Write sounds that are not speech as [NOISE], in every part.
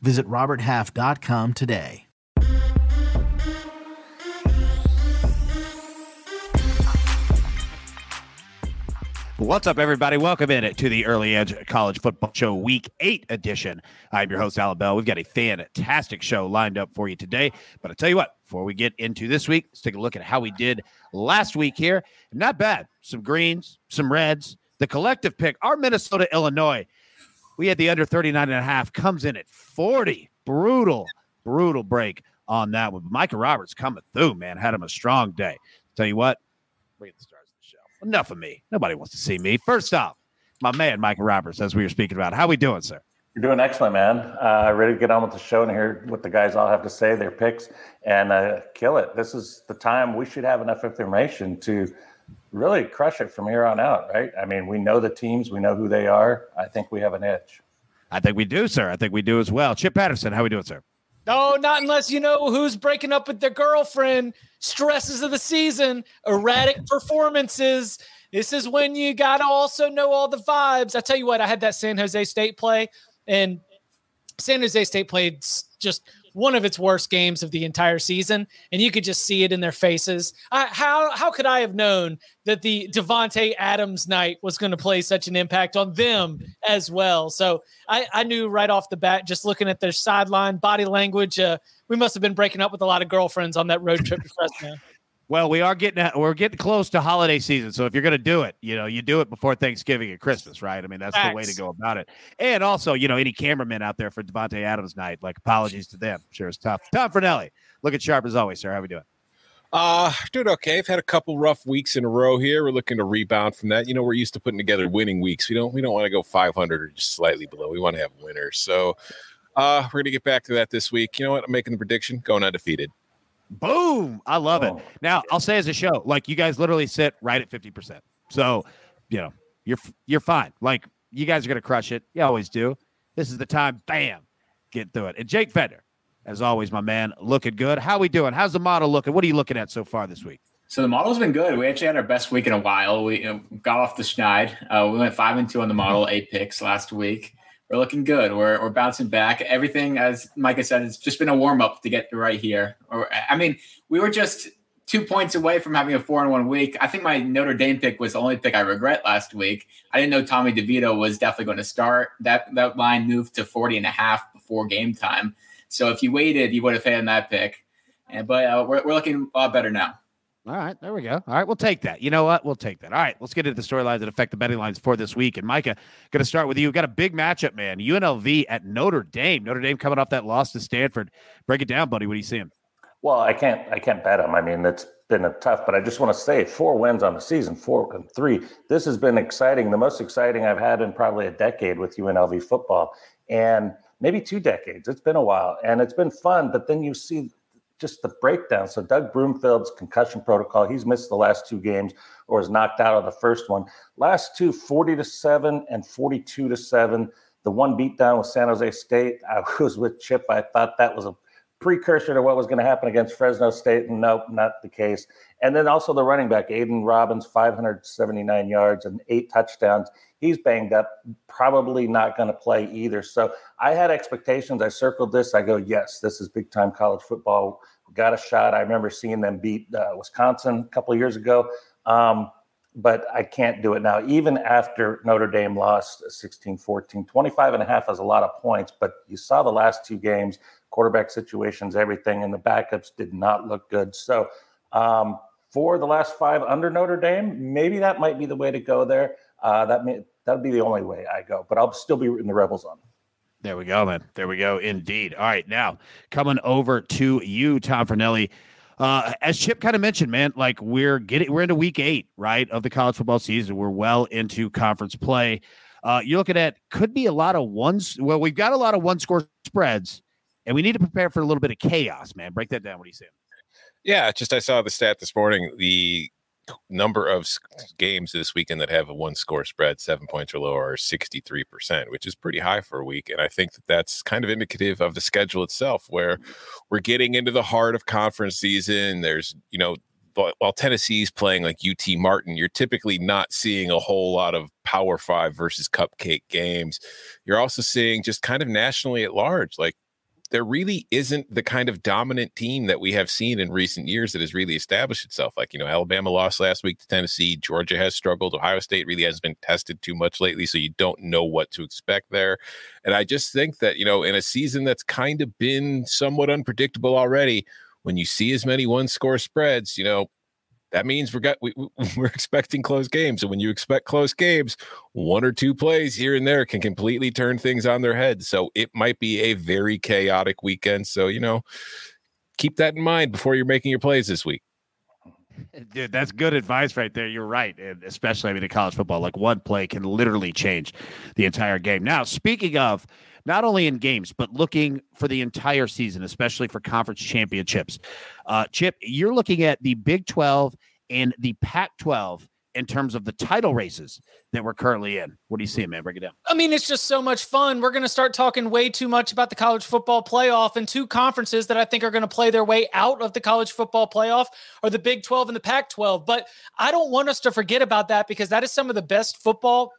Visit RobertHalf.com today. What's up, everybody? Welcome in to the Early Edge College Football Show Week 8 edition. I'm your host, Allan Bell. We've got a fantastic show lined up for you today. But I'll tell you what, before we get into this week, let's take a look at how we did last week here. Not bad. Some greens, some reds. The collective pick, our Minnesota, Illinois. We had the under 39 and a half, comes in at 40. Brutal, brutal break on that one. But Micah Roberts coming through, man. Had him a strong day. Tell you what, bring the stars enough of me. Nobody wants to see me. First off, my man, Micah Roberts, as we were speaking about. How we doing, sir? You're doing excellent, man. Uh, ready to get on with the show and hear what the guys all have to say, their picks, and uh, kill it. This is the time we should have enough information to really crush it from here on out, right? I mean, we know the teams, we know who they are. I think we have an edge. I think we do, sir. I think we do as well. Chip Patterson, how we doing, sir? No, not unless you know who's breaking up with their girlfriend. Stresses of the season, erratic performances. This is when you got to also know all the vibes. I tell you what, I had that San Jose State play, and San Jose State played just one of its worst games of the entire season, and you could just see it in their faces. I, how how could I have known that the Davante Adams night was going to play such an impact on them as well? So I, I knew right off the bat, just looking at their sideline body language, uh, we must have been breaking up with a lot of girlfriends on that road trip to Fresno. Well, we are getting we're getting close to holiday season, so if you're going to do it, you know, you do it before Thanksgiving and Christmas, right? I mean, that's Facts. the way to go about it. And also, you know, any cameramen out there for Davante Adams night, like apologies to them. Sure, it's tough. Tom look at sharp as always, sir. How we doing? Uh, doing okay. I've had a couple rough weeks in a row here. We're looking to rebound from that. You know, we're used to putting together winning weeks. We don't we don't want to go 500 or just slightly below. We want to have winners. So, uh, we're gonna get back to that this week. You know what? I'm making the prediction going undefeated. Boom. I love oh. it. Now, I'll say as a show, like you guys literally sit right at 50%. So, you know, you're you're fine. Like you guys are going to crush it. You always do. This is the time. Bam. Get through it. And Jake Fetner, as always, my man, looking good. How we doing? How's the model looking? What are you looking at so far this week? So the model's been good. We actually had our best week in a while. We you know, got off the schneid. Uh, we went five and two on the model, eight picks last week we're looking good. We're, we're bouncing back. Everything, as Micah said, it's just been a warm up to get right here. Or I mean, we were just two points away from having a four in one week. I think my Notre Dame pick was the only pick I regret last week. I didn't know Tommy DeVito was definitely going to start. That that line moved to 40 and a half before game time. So if you waited, you would have had that pick. And, but uh, we're, we're looking a lot better now. All right, there we go. All right, we'll take that. You know what? We'll take that. All right, let's get into the storylines that affect the betting lines for this week. And Micah, going to start with you. We've got a big matchup, man. UNLV at Notre Dame. Notre Dame coming off that loss to Stanford. Break it down, buddy. What do you see him? Well, I can't. I can't bet them. I mean, it's been a tough. But I just want to say, four wins on the season, four and three. This has been exciting. The most exciting I've had in probably a decade with UNLV football, and maybe two decades. It's been a while, and it's been fun. But then you see just the breakdown. So Doug Brumfield's concussion protocol, he's missed the last two games or is knocked out of the first one. Last two, 40 to 7 and 42 to 7. The one beatdown with San Jose State. I [LAUGHS] was with Chip. I thought that was a precursor to what was going to happen against Fresno State. Nope, not the case. And then also the running back, Aidan Robbins, 579 yards and eight touchdowns. He's banged up, probably not going to play either. So I had expectations. I circled this. I go, yes, this is big time college football. Got a shot. I remember seeing them beat uh, Wisconsin a couple years ago. Um, but I can't do it now. Even after Notre Dame lost 16 14, 25 and a half is a lot of points. But you saw the last two games, quarterback situations, everything, and the backups did not look good. So, um, for the last five under Notre Dame, maybe that might be the way to go there. Uh, that may, that'd be the only way I go, but I'll still be rooting the Rebels on. There we go, man. There we go. Indeed. All right, now coming over to you, Tom Fornelli. Uh, as Chip kind of mentioned, man, like we're getting we're into week eight, right, of the college football season. We're well into conference play. Uh, you're looking at could be a lot of ones. Well, we've got a lot of one score spreads, and we need to prepare for a little bit of chaos, man. Break that down. What do you say? Yeah, just I saw the stat this morning. The number of games this weekend that have a one score spread, seven points or lower, are 63%, which is pretty high for a week. And I think that that's kind of indicative of the schedule itself, where we're getting into the heart of conference season. There's, you know, while Tennessee's playing like UT Martin, you're typically not seeing a whole lot of Power Five versus Cupcake games. You're also seeing just kind of nationally at large, like there really isn't the kind of dominant team that we have seen in recent years that has really established itself. Like, you know, Alabama lost last week to Tennessee. Georgia has struggled. Ohio State really hasn't been tested too much lately. So you don't know what to expect there. And I just think that, you know, in a season that's kind of been somewhat unpredictable already, when you see as many one score spreads, you know, that means we're got we, [LAUGHS] we're expecting close games and when you expect close games one or two plays here and there can completely turn things on their head so it might be a very chaotic weekend so you know keep that in mind before you're making your plays this week Dude, that's good advice right there. You're right. And especially, I mean, in college football, like one play can literally change the entire game. Now, speaking of not only in games, but looking for the entire season, especially for conference championships. Uh, Chip, you're looking at the Big 12 and the Pac 12 in terms of the title races that we're currently in. What do you see, man? Break it down. I mean, it's just so much fun. We're going to start talking way too much about the college football playoff and two conferences that I think are going to play their way out of the college football playoff are the Big 12 and the Pac 12. But I don't want us to forget about that because that is some of the best football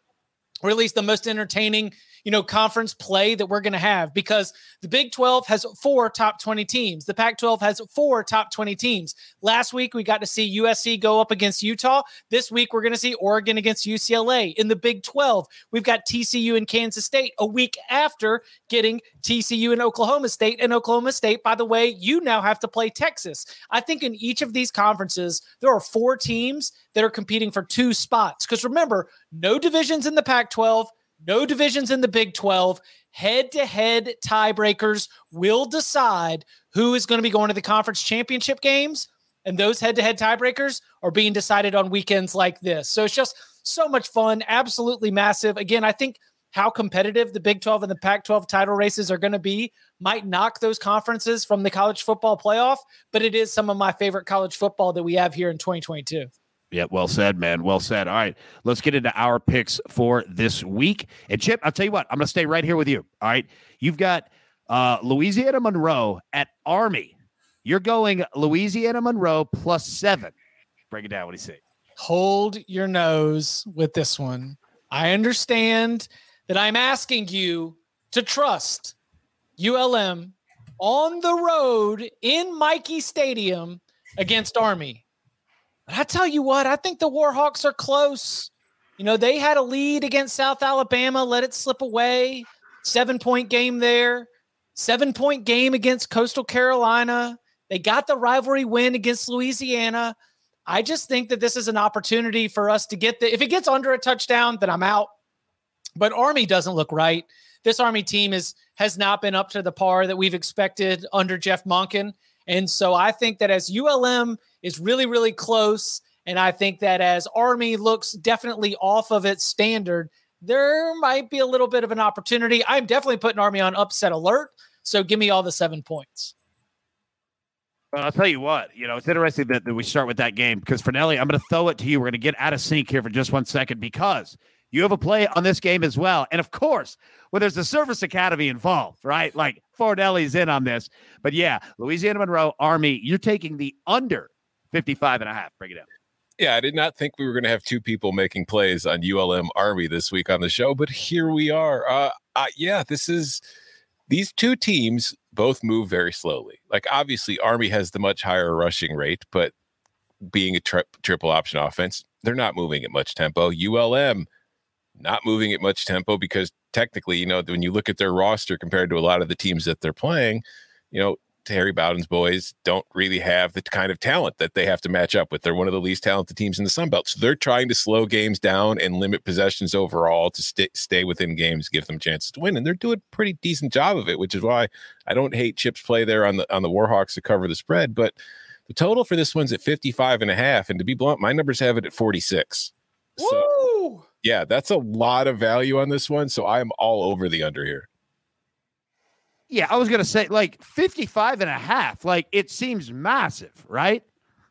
or at least the most entertaining you know, conference play that we're going to have because the Big 12 has four top 20 teams. The Pac 12 has four top 20 teams. Last week, we got to see USC go up against Utah. This week, we're going to see Oregon against UCLA. In the Big 12, we've got TCU and Kansas State a week after getting TCU and Oklahoma State. And Oklahoma State, by the way, you now have to play Texas. I think in each of these conferences, there are four teams that are competing for two spots. Because remember, no divisions in the Pac 12 no divisions in the Big 12. Head to head tiebreakers will decide who is going to be going to the conference championship games. And those head to head tiebreakers are being decided on weekends like this. So it's just so much fun. Absolutely massive. Again, I think how competitive the Big 12 and the Pac 12 title races are going to be might knock those conferences from the college football playoff, but it is some of my favorite college football that we have here in 2022. Yeah, well said, man. Well said. All right, let's get into our picks for this week. And Chip, I'll tell you what, I'm going to stay right here with you. All right, you've got uh, Louisiana Monroe at Army. You're going Louisiana Monroe plus seven. Break it down. What do you say? Hold your nose with this one. I understand that I'm asking you to trust ULM on the road in Michie Stadium against Army. But I tell you what, I think the Warhawks are close. You know, they had a lead against South Alabama, let it slip away. Seven point game there, seven point game against Coastal Carolina. They got the rivalry win against Louisiana. I just think that this is an opportunity for us to get the. If it gets under a touchdown, then I'm out. But Army doesn't look right. This Army team is has not been up to the par that we've expected under Jeff Monken. And so I think that as ULM is really, really close, and I think that as Army looks definitely off of its standard, there might be a little bit of an opportunity. I'm definitely putting Army on upset alert. So give me all the seven points. Well, I'll tell you what, you know, it's interesting that, that we start with that game because Fornelli, I'm going to throw it to you. We're going to get out of sync here for just one second because you have a play on this game as well. And of course, when there's a service academy involved, right? Like Fornelli's in on this. But yeah, Louisiana Monroe Army, you're taking the under 55 and a half. Break it down. Yeah, I did not think we were going to have two people making plays on ULM Army this week on the show, but here we are. Uh, uh, yeah, this is these two teams both move very slowly. Like obviously, Army has the much higher rushing rate, but being a tri- triple option offense, they're not moving at much tempo. ULM not moving at much tempo because technically, you know, when you look at their roster compared to a lot of the teams that they're playing, you know, Terry Bowden's boys don't really have the kind of talent that they have to match up with. They're one of the least talented teams in the Sun Belt. So they're trying to slow games down and limit possessions overall to stay, stay within games, give them chances to win. And they're doing a pretty decent job of it, which is why I don't hate Chip's play there on the on the Warhawks to cover the spread. But the total for this one's at 55 and a half. And to be blunt, my numbers have it at 46. So, Woo! yeah, that's a lot of value on this one. So I'm all over the under here. Yeah, I was going to say like 55 and a half. Like it seems massive, right?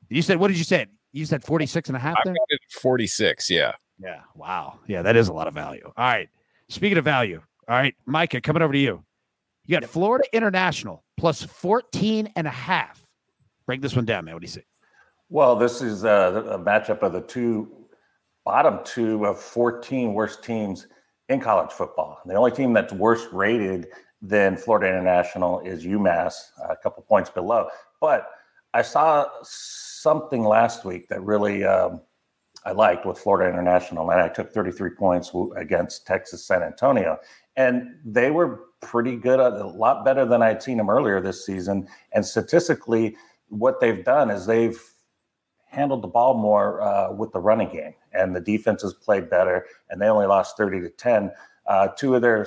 You said, what did you say? You said 46 and a half there? got it at 46. Yeah. Yeah. Wow. Yeah, that is a lot of value. All right. Speaking of value, all right, Micah, coming over to you. You got Florida International plus 14 and a half. Break this one down, man. What do you say? Well, this is uh, a matchup of the two bottom two of 14 worst teams in college football. The only team that's worse rated than Florida International is UMass, a couple points below. But I saw something last week that really um, I liked with Florida International, and I took 33 points against Texas San Antonio, and they were pretty good, a lot better than I'd seen them earlier this season. And statistically, what they've done is they've handled the ball more uh, with the running game, and the defense has played better. And they only lost thirty to ten. Uh, two of their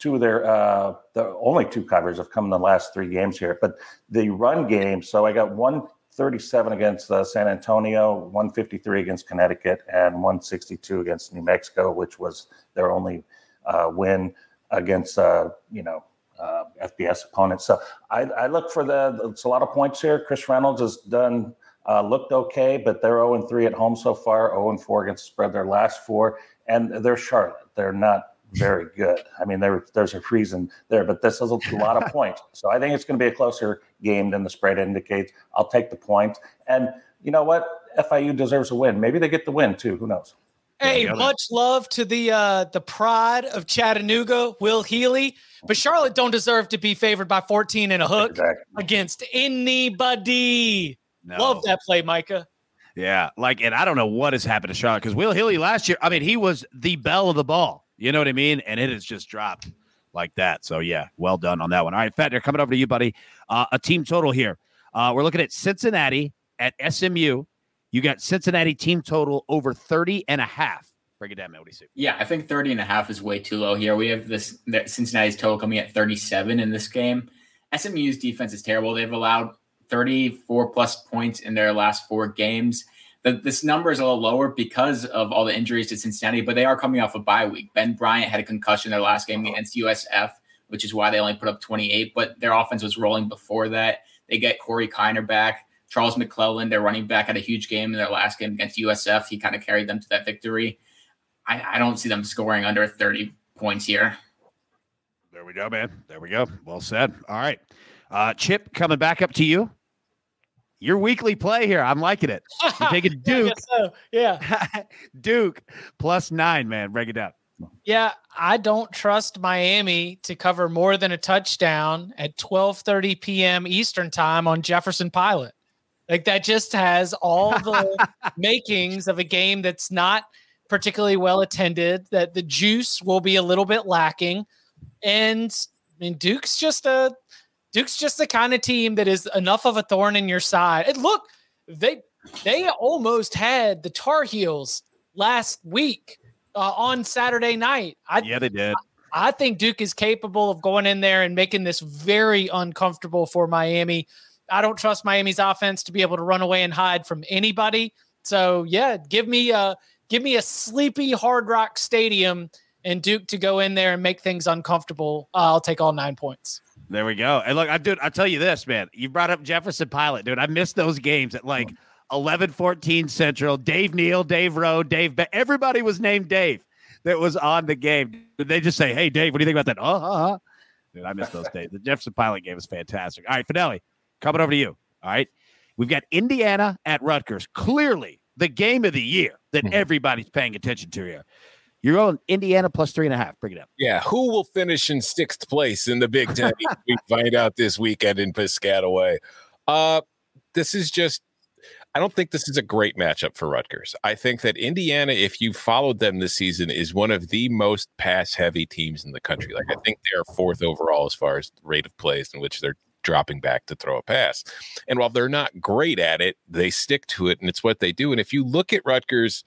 two of their uh, the only two covers have come in the last three games here. But the run game, so I got one thirty-seven against uh, San Antonio, one fifty-three against Connecticut, and one sixty-two against New Mexico, which was their only uh, win against uh, you know uh, FBS opponents. So I, I, look for the. It's a lot of points here. Chris Reynolds has done uh, looked okay, but they're 0 3 at home so far, 0 4 against the spread their last four, and they're Charlotte. They're not very good. I mean, there, there's a reason there, but this is a [LAUGHS] lot of points. So I think it's going to be a closer game than the spread indicates. I'll take the point. And you know what? FIU deserves a win. Maybe they get the win too. Who knows? Hey, much love to the uh the pride of Chattanooga, Will Healy. But Charlotte don't deserve to be favored by 14 and a hook exactly. against anybody. No. Love that play, Micah. Yeah, like, and I don't know what has happened to Charlotte because Will Healy last year, I mean, he was the belle of the ball. You know what I mean? And it has just dropped like that. So yeah, well done on that one. All right, Fat, they're coming over to you, buddy. Uh, a team total here. Uh, we're looking at Cincinnati at SMU. You got Cincinnati team total over 30 and a half. Break it down, Melody see? Yeah, I think 30 and a half is way too low here. We have this Cincinnati's total coming at 37 in this game. SMU's defense is terrible. They've allowed 34 plus points in their last four games. The, this number is a little lower because of all the injuries to Cincinnati, but they are coming off a bye week. Ben Bryant had a concussion their last game against USF, which is why they only put up 28, but their offense was rolling before that. They get Corey Kiner back. Charles McClelland, their running back, had a huge game in their last game against USF. He kind of carried them to that victory. I, I don't see them scoring under 30 points here. There we go, man. There we go. Well said. All right. Uh, Chip, coming back up to you your weekly play here. I'm liking it. [LAUGHS] You're taking Duke. so. Yeah. [LAUGHS] Duke plus nine, man. Break it down. Yeah, I don't trust Miami to cover more than a touchdown at 12:30 p.m. Eastern time on Jefferson Pilot. Like that just has all the [LAUGHS] makings of a game that's not particularly well attended, that the juice will be a little bit lacking. And I mean, Duke's just a Duke's just the kind of team that is enough of a thorn in your side. And look, they they almost had the Tar Heels last week uh, on Saturday night. I, yeah, they did. I, I think Duke is capable of going in there and making this very uncomfortable for Miami. I don't trust Miami's offense to be able to run away and hide from anybody. So yeah, give me a give me a sleepy Hard Rock Stadium and Duke to go in there and make things uncomfortable. Uh, I'll take all nine points. There we go. And look, I dude, I tell you this, man. You brought up Jefferson Pilot, dude. I missed those games at like 11 14 Central. Dave Neal, Dave Rowe, Dave. Be- Everybody was named Dave that was on the game. Did they just say, "Hey, Dave, what do you think about that?" Uh huh. Dude, I missed those days. The Jefferson Pilot game was fantastic. All right, Fornelli, coming over to you. All right, we've got Indiana at Rutgers. Clearly, the game of the year that mm-hmm. everybody's paying attention to here. You're on Indiana plus three and a half. Bring it up. Yeah. Who will finish in sixth place in the Big Ten? [LAUGHS] we find out this weekend in Piscataway. Uh, this is just, I don't think this is a great matchup for Rutgers. I think that Indiana, if you followed them this season, is one of the most pass heavy teams in the country. Like, I think they're fourth overall as far as rate of plays in which they're dropping back to throw a pass. And while they're not great at it, they stick to it and it's what they do. And if you look at Rutgers,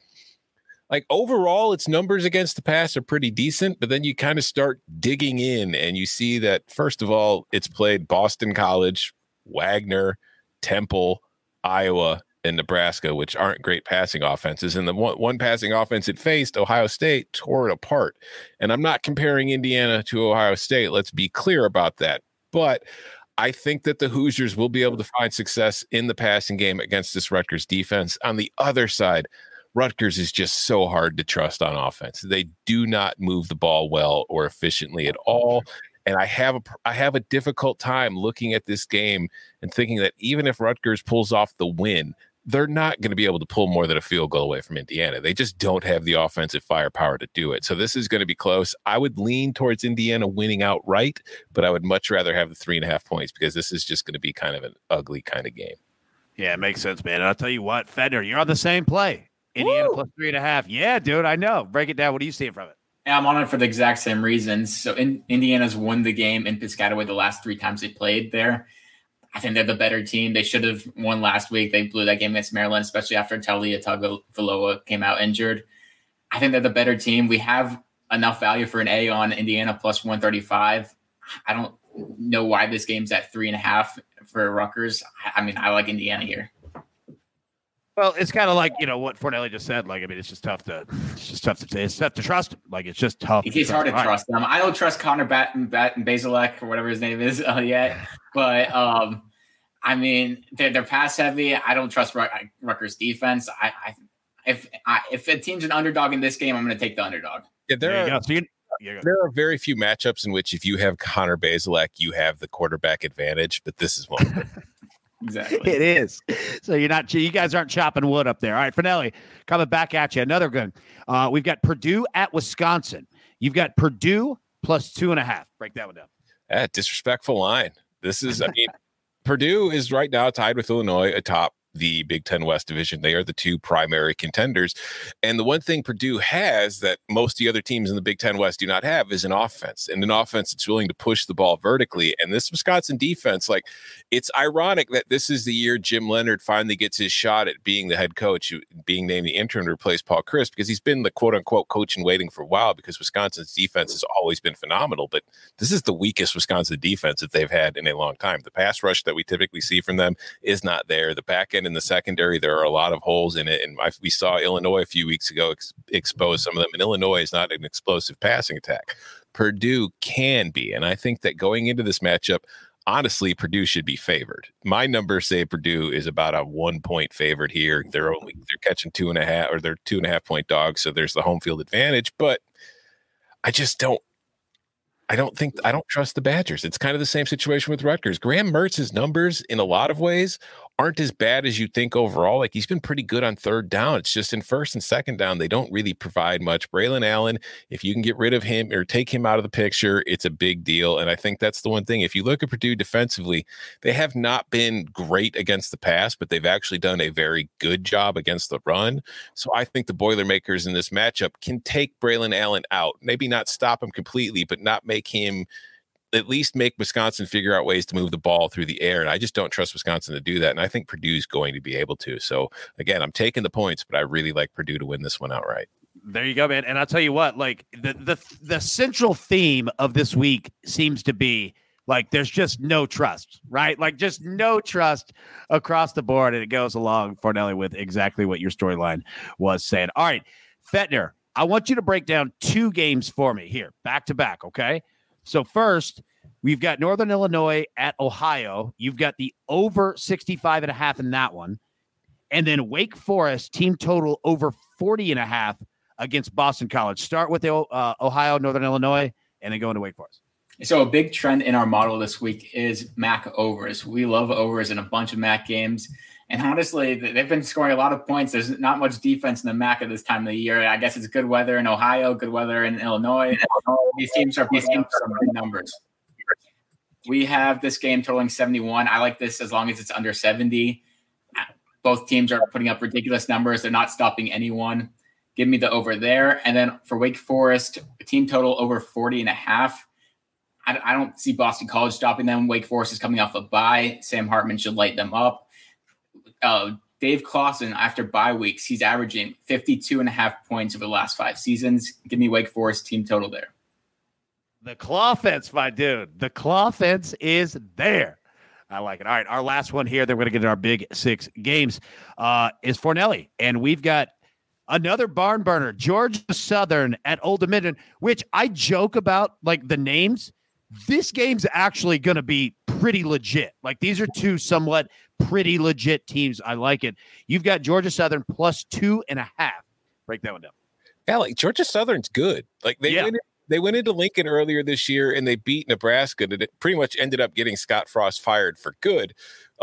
like overall its numbers against the pass are pretty decent but then you kind of start digging in and you see that first of all it's played boston college wagner temple iowa and nebraska which aren't great passing offenses and the one, one passing offense it faced ohio state tore it apart and i'm not comparing indiana to ohio state let's be clear about that but I think that the Hoosiers will be able to find success in the passing game against this Rutgers defense. On the other side, Rutgers is just so hard to trust on offense. They do not move the ball well or efficiently at all. Mm-hmm. And I have a I have a difficult time looking at this game and thinking that even if Rutgers pulls off the win, they're not going to be able to pull more than a field goal away from Indiana. They just don't have the offensive firepower to do it. So this is going to be close. I would lean towards Indiana winning outright, but I would much rather have the three and a half points because this is just going to be kind of an ugly kind of game. Yeah, it makes sense, man. And I'll tell you what, Fetner, you're on the same play. Indiana plus three and a half. Yeah, dude, I know. Break it down. What are you seeing from it? Yeah, I'm on it for the exact same reasons. So in, Indiana's won the game in Piscataway the last three times they played there. I think they're the better team. They should have won last week. They blew that game against Maryland, especially after Taulia Tagovailoa came out injured. I think they're the better team. We have enough value for an A on Indiana plus 135. I don't know why this game's at three and a half for Rutgers. I mean, I like Indiana here. Well, it's kind of like you know what Fornelli just said. Like, I mean, it's just tough to, it's just tough to. It's tough to trust him. Like, it's just tough. It's hard to trust them. I don't trust Connor Batten, Batten Bazelak or whatever his name is uh, yet. But um, I mean, they're, they're pass heavy. I don't trust Rutgers defense. I, I if I, if a team's an underdog in this game, I'm going to take the underdog. Yeah, there, there are. So you, there are very few matchups in which if you have Connor Bazelak, you have the quarterback advantage, but this is one. [LAUGHS] Exactly. It is. So you're not, you guys aren't chopping wood up there. All right, Fornelli, coming back at you. Another good. Uh, we've got Purdue at Wisconsin. You've got Purdue plus two and a half. Break that one down. Yeah, disrespectful line. This is, I [LAUGHS] mean, Purdue is right now tied with Illinois atop the Big Ten West Division. They are the two primary contenders. And the one thing Purdue has that most of the other teams in the Big Ten West do not have is an offense, and an offense that's willing to push the ball vertically. And this Wisconsin defense, like, it's ironic that this is the year Jim Leonhard finally gets his shot at being the head coach, being named the interim to replace Paul Chryst, because he's been the quote unquote coach in waiting for a while because Wisconsin's defense has always been phenomenal. But this is the weakest Wisconsin defense that they've had in a long time. The pass rush that we typically see from them is not there. The back end in the secondary, there are a lot of holes in it. And I, we saw Illinois a few weeks ago ex- expose some of them. And Illinois is not an explosive passing attack. Purdue can be. And I think that going into this matchup, honestly, Purdue should be favored. My numbers say Purdue is about a one point favorite here. They're only they're catching two and a half or they're two and a half point dogs, so there's the home field advantage. But I just don't I don't think I don't trust the Badgers. It's kind of the same situation with Rutgers. Graham Mertz's numbers in a lot of ways aren't as bad as you think overall. Like he's been pretty good on third down. It's just in first and second down, they don't really provide much. Braylon Allen, if you can get rid of him or take him out of the picture, it's a big deal. And I think that's the one thing. If you look at Purdue defensively, they have not been great against the pass, but they've actually done a very good job against the run. So I think the Boilermakers in this matchup can take Braylon Allen out. Maybe not stop him completely, but not make him at least make Wisconsin figure out ways to move the ball through the air. And I just don't trust Wisconsin to do that. And I think Purdue's going to be able to. So again, I'm taking the points, but I really like Purdue to win this one outright. There you go, man. And I'll tell you what, like the the the central theme of this week seems to be like there's just no trust, right? Like just no trust across the board. And it goes along, Fornelli, with exactly what your storyline was saying. All right, Fetner, I want you to break down two games for me here, back to back, okay? So first, we've got Northern Illinois at Ohio. You've got the over 65 and a half in that one. And then Wake Forest team total over 40 and a half against Boston College. Start with the uh, Ohio, Northern Illinois, and then go into Wake Forest. So a big trend in our model this week is MAC overs. We love overs in a bunch of MAC games. And honestly, they've been scoring a lot of points. There's not much defense in the MAC at this time of the year. I guess it's good weather in Ohio, good weather in Illinois. These teams are putting up some good numbers. We have this game totaling 71. I like this as long as it's under 70. Both teams are putting up ridiculous numbers. They're not stopping anyone. Give me the over there. And then for Wake Forest, team total over 40 and a half. I, don't see Boston College stopping them. Wake Forest is coming off a bye. Sam Hartman should light them up uh, Dave Clawson, after bye weeks, he's averaging 52 and a half points over the last five seasons. Give me Wake Forest team total there. The claw fence, my dude. The claw fence is there. I like it. All right, our last one here. Then we're going to get our big six games. Uh, is Fornelli, and we've got another barn burner, Georgia Southern at Old Dominion, which I joke about like the names this game's actually going to be pretty legit. Like these are two somewhat pretty legit teams. I like it. You've got Georgia Southern plus two and a half. Break that one down. Yeah, like Georgia Southern's good. Like they Yeah. went they went into Lincoln earlier this year and they beat Nebraska. That it pretty much ended up getting Scott Frost fired for good,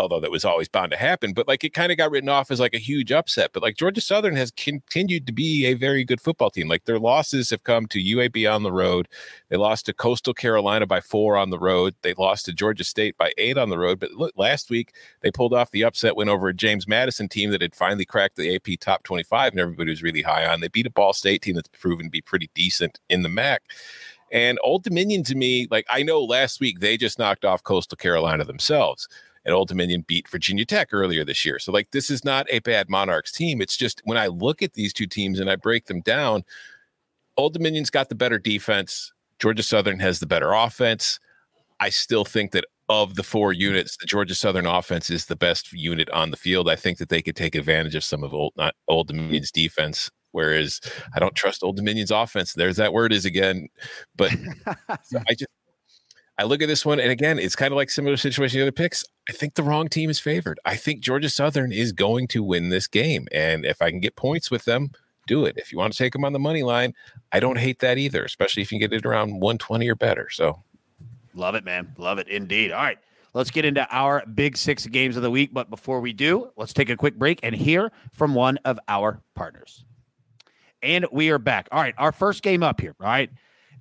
although that was always bound to happen. But like it kind of got written off as like a huge upset. But like Georgia Southern has continued to be a very good football team. Like their losses have come to UAB on the road. They lost to Coastal Carolina by four on the road. They lost to Georgia State by eight on the road. But look, last week they pulled off the upset win over a James Madison team that had finally cracked the AP top 25 and everybody was really high on. They beat a Ball State team that's proven to be pretty decent in the MAC. And Old Dominion to me, like I know last week they just knocked off Coastal Carolina themselves. And Old Dominion beat Virginia Tech earlier this year. So, like, this is not a bad Monarchs team. It's just when I look at these two teams and I break them down, Old Dominion's got the better defense. Georgia Southern has the better offense. I still think that of the four units, the Georgia Southern offense is the best unit on the field. I think that they could take advantage of some of Old, not Old Dominion's defense. Whereas I don't trust Old Dominion's offense. There's that word is again. But so [LAUGHS] I just I look at this one, and again, it's kind of like similar situation to the other picks. I think the wrong team is favored. I think Georgia Southern is going to win this game, and if I can get points with them, do it. If you want to take them on the money line, I don't hate that either, especially if you can get it around 120 or better. So Love it, man. Love it indeed. All right. Let's get into our big six games of the week. But before we do, let's take a quick break and hear from one of our partners. And we are back. All right. Our first game up here. All right.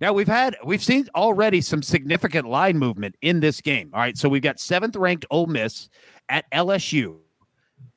Now we've had we've seen already some significant line movement in this game. All right. So we've got seventh ranked Ole Miss at LSU.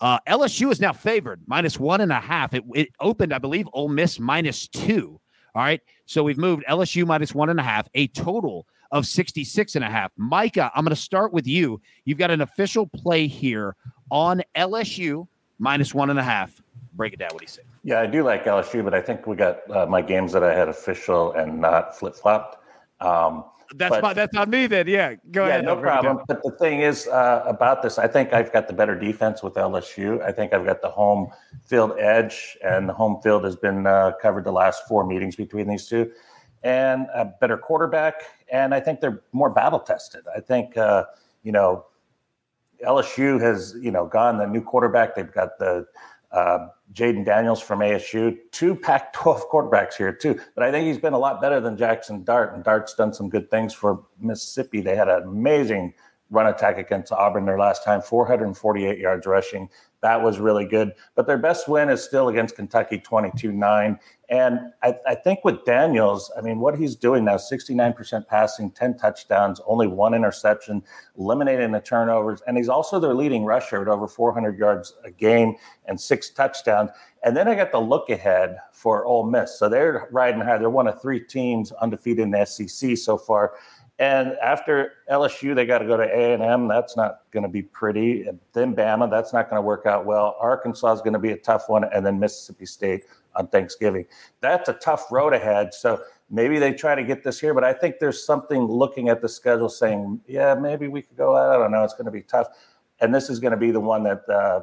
Uh, LSU is now favored minus one and a half. It, it opened, I believe, Ole Miss minus two. All right. So we've moved LSU minus one and a half, a total of 66 and a half. Micah, I'm going to start with you. You've got an official play here on LSU minus one and a half. Break it down. What do you say? Yeah, I do like LSU, but I think we got uh, my games that I had official and not flip flopped. Um, That's But- my, that's on me then. Yeah. Go yeah, ahead. no Break it down. problem. But the thing is uh, about this, I think I've got the better defense with LSU. I think I've got the home field edge, and the home field has been uh, covered the last four meetings between these two, and a better quarterback. And I think they're more battle tested. I think uh, you know LSU has you know gone the new quarterback. They've got the uh, Jayden Daniels from ASU, two Pac-12 [LAUGHS] quarterbacks here too. But I think he's been a lot better than Jackson Dart, and Dart's done some good things for Mississippi. They had an amazing run attack against Auburn their last time, 448 yards rushing. That was really good. But their best win is still against Kentucky, 22-9. And I, I think with Daniels, I mean, what he's doing now, 69% passing, 10 touchdowns, only one interception, eliminating the turnovers. And he's also their leading rusher at over 400 yards a game and six touchdowns. And then I got the look ahead for Ole Miss. So they're riding high. They're one of three teams undefeated in the SEC so far. And after LSU, they got to go to A and M. That's not going to be pretty. And then Bama, that's not going to work out well. Arkansas is going to be a tough one, and then Mississippi State on Thanksgiving. That's a tough road ahead. So maybe they try to get this here, but I think there's something looking at the schedule saying, yeah, maybe we could go. I don't know. It's going to be tough, and this is going to be the one that uh,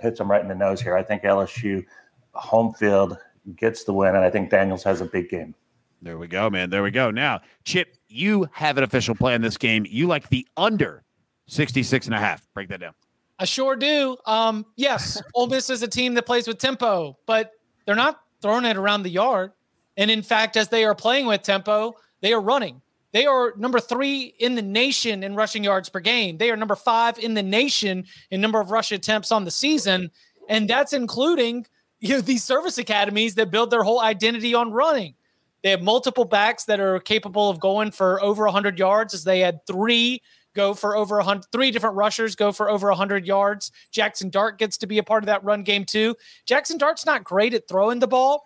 hits them right in the nose here. I think LSU home field gets the win, and I think Daniels has a big game. There we go, man. There we go. Now, Chip, you have an official play in this game. You like the under 66 and a half. Break that down. I sure do. Um, yes, [LAUGHS] Ole Miss is a team that plays with tempo, but they're not throwing it around the yard. And in fact, as they are playing with tempo, they are running. They are number three in the nation in rushing yards per game. They are number five in the nation in number of rush attempts on the season, and that's including you know these service academies that build their whole identity on running. They have multiple backs that are capable of going for over 100 yards, as they had three go for over 100 three different rushers go for over 100 yards. Jackson dart gets to be a part of that run game too. Jackson dart's not great at throwing the ball.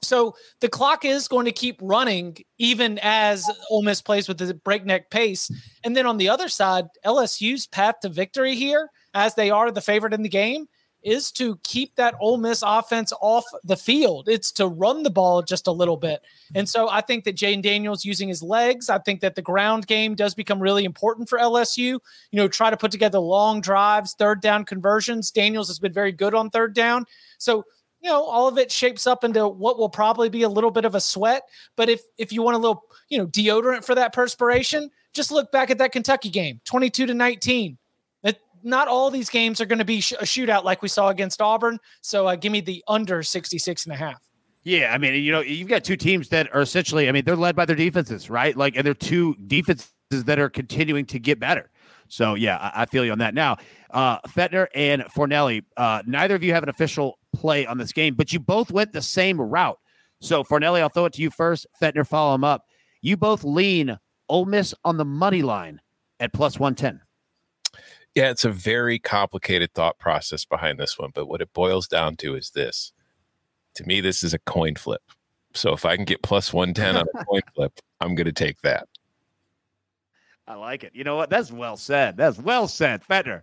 So the clock is going to keep running even as Ole Miss plays with the breakneck pace. And then on the other side, LSU's path to victory here, as they are the favorite in the game, is to keep that Ole Miss offense off the field. It's to run the ball just a little bit. And so I think that Jayden Daniels using his legs, I think that the ground game does become really important for LSU. You know, try to put together long drives, third down conversions. Daniels has been very good on third down. So you know, all of it shapes up into what will probably be a little bit of a sweat. But if if you want a little, you know, deodorant for that perspiration, just look back at that Kentucky game, 22 to 19. Not all these games are going to be sh- a shootout like we saw against Auburn. So uh, give me the under 66 and a half. Yeah, I mean, you know, you've got two teams that are essentially, I mean, they're led by their defenses, right? Like, and they're two defenses that are continuing to get better. So, yeah, I, I feel you on that. Now, uh, Fetner and Fornelli, uh, neither of you have an official play on this game, but you both went the same route. So, Fornelli, I'll throw it to you first. Fetner, follow him up. You both lean Ole Miss on the money line at plus 110. Yeah, it's a very complicated thought process behind this one, but what it boils down to is this. To me, this is a coin flip. So if I can get plus 110 on a [LAUGHS] coin flip, I'm going to take that. I like it. You know what? That's well said. That's well said. Fetner,